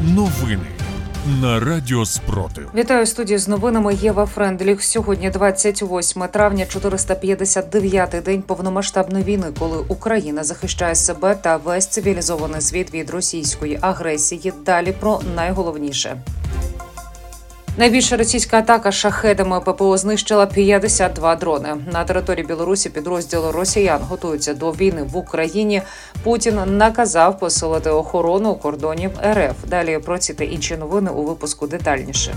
Новини на Радіо Спротив. Вітаю студію з новинами. Єва Френдліх. Сьогодні 28 травня, 459-й день повномасштабної війни, коли Україна захищає себе та весь цивілізований світ від російської агресії. Далі про найголовніше. Найбільша російська атака шахедами ППО знищила 52 дрони. На території Білорусі підрозділи росіян готуються до війни в Україні. Путін наказав посилити охорону кордонів РФ. Далі про ці та інші новини у випуску детальніше.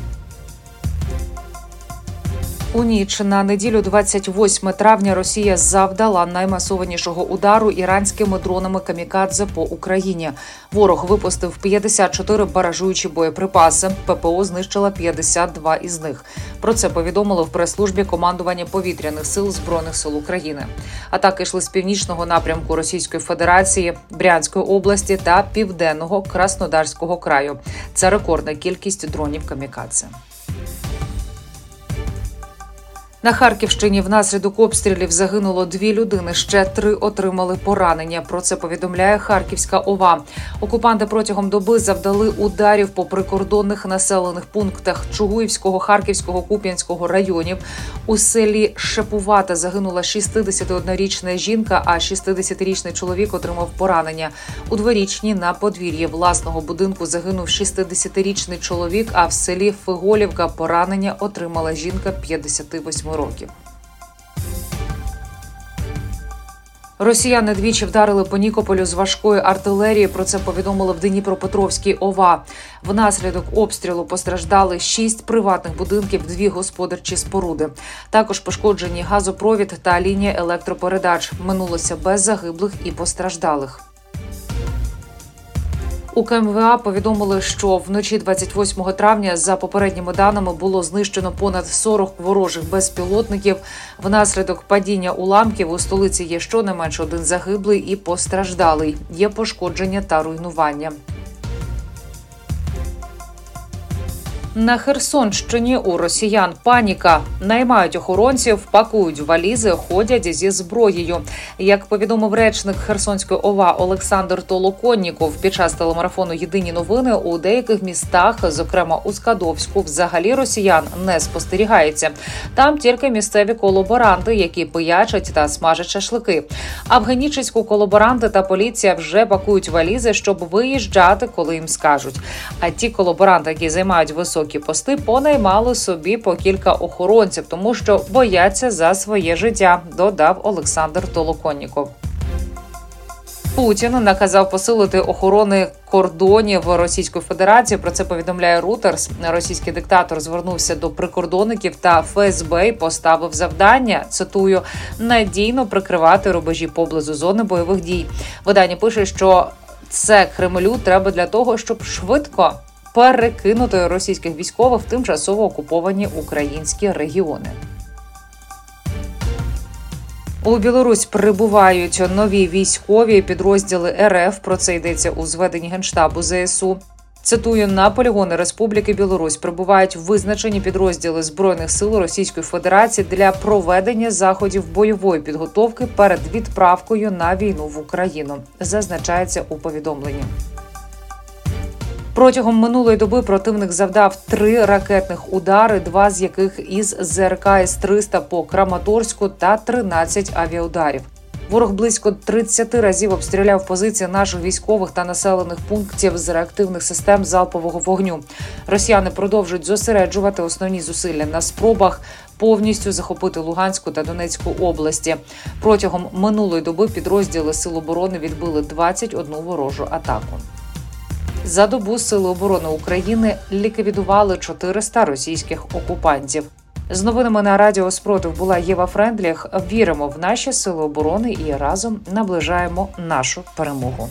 У ніч на неділю, 28 травня, Росія завдала наймасованішого удару іранськими дронами камікадзе по Україні. Ворог випустив 54 баражуючі боєприпаси. ППО знищила 52 із них. Про це повідомило в прес-службі командування повітряних сил збройних сил України. Атаки йшли з північного напрямку Російської Федерації, Брянської області та південного Краснодарського краю. Це рекордна кількість дронів камікадзе. На Харківщині внаслідок обстрілів загинуло дві людини. Ще три отримали поранення. Про це повідомляє Харківська ОВА. Окупанти протягом доби завдали ударів по прикордонних населених пунктах Чугуївського, Харківського, Куп'янського районів. У селі Шепувата загинула 61-річна жінка, а 60-річний чоловік отримав поранення. У дворічні на подвір'ї власного будинку загинув 60-річний чоловік. А в селі Фиголівка поранення отримала жінка 58 років. Росіяни двічі вдарили по Нікополю з важкої артилерії. Про це повідомили в Дніпропетровській ОВА. Внаслідок обстрілу постраждали шість приватних будинків, дві господарчі споруди. Також пошкоджені газопровід та лінія електропередач. Минулося без загиблих і постраждалих. У КМВА повідомили, що вночі 28 травня, за попередніми даними, було знищено понад 40 ворожих безпілотників. Внаслідок падіння уламків у столиці є щонайменше один загиблий і постраждалий. Є пошкодження та руйнування. На Херсонщині у росіян паніка наймають охоронців, пакують валізи, ходять зі зброєю. Як повідомив речник Херсонської ОВА Олександр Толоконніков під час телемарафону Єдині новини у деяких містах, зокрема у Скадовську, взагалі росіян не спостерігається. Там тільки місцеві колаборанти, які пиячать та смажать шашлики. А в колаборанти та поліція вже пакують валізи, щоб виїжджати, коли їм скажуть. А ті колаборанти, які займають високі високі пости понаймали собі по кілька охоронців, тому що бояться за своє життя, додав Олександр Толоконніков. Путін наказав посилити охорони кордонів Російської Федерації. Про це повідомляє Рутерс. Російський диктатор звернувся до прикордонників та ФСБ і поставив завдання. Цитую надійно прикривати рубежі поблизу зони бойових дій. Видання пише, що це Кремлю треба для того, щоб швидко перекинути російських військових в тимчасово окуповані українські регіони. У Білорусь прибувають нові військові підрозділи РФ. Про це йдеться у зведенні генштабу ЗСУ. Цитую на полігони Республіки Білорусь прибувають визначені підрозділи збройних сил Російської Федерації для проведення заходів бойової підготовки перед відправкою на війну в Україну. Зазначається у повідомленні. Протягом минулої доби противник завдав три ракетних удари, два з яких із ЗРК С-300 по Краматорську та 13 авіаударів. Ворог близько 30 разів обстріляв позиції наших військових та населених пунктів з реактивних систем залпового вогню. Росіяни продовжують зосереджувати основні зусилля на спробах повністю захопити Луганську та Донецьку області. Протягом минулої доби підрозділи Сил оборони відбили 21 ворожу атаку. За добу Сили оборони України ліквідували 400 російських окупантів. З новинами на радіо спротив була Єва Френдліх. Віримо в наші сили оборони і разом наближаємо нашу перемогу.